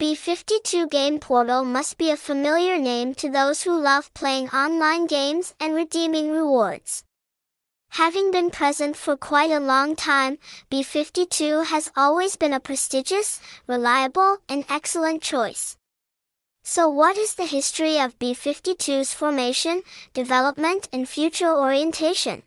B52 Game Portal must be a familiar name to those who love playing online games and redeeming rewards. Having been present for quite a long time, B52 has always been a prestigious, reliable, and excellent choice. So what is the history of B52's formation, development, and future orientation?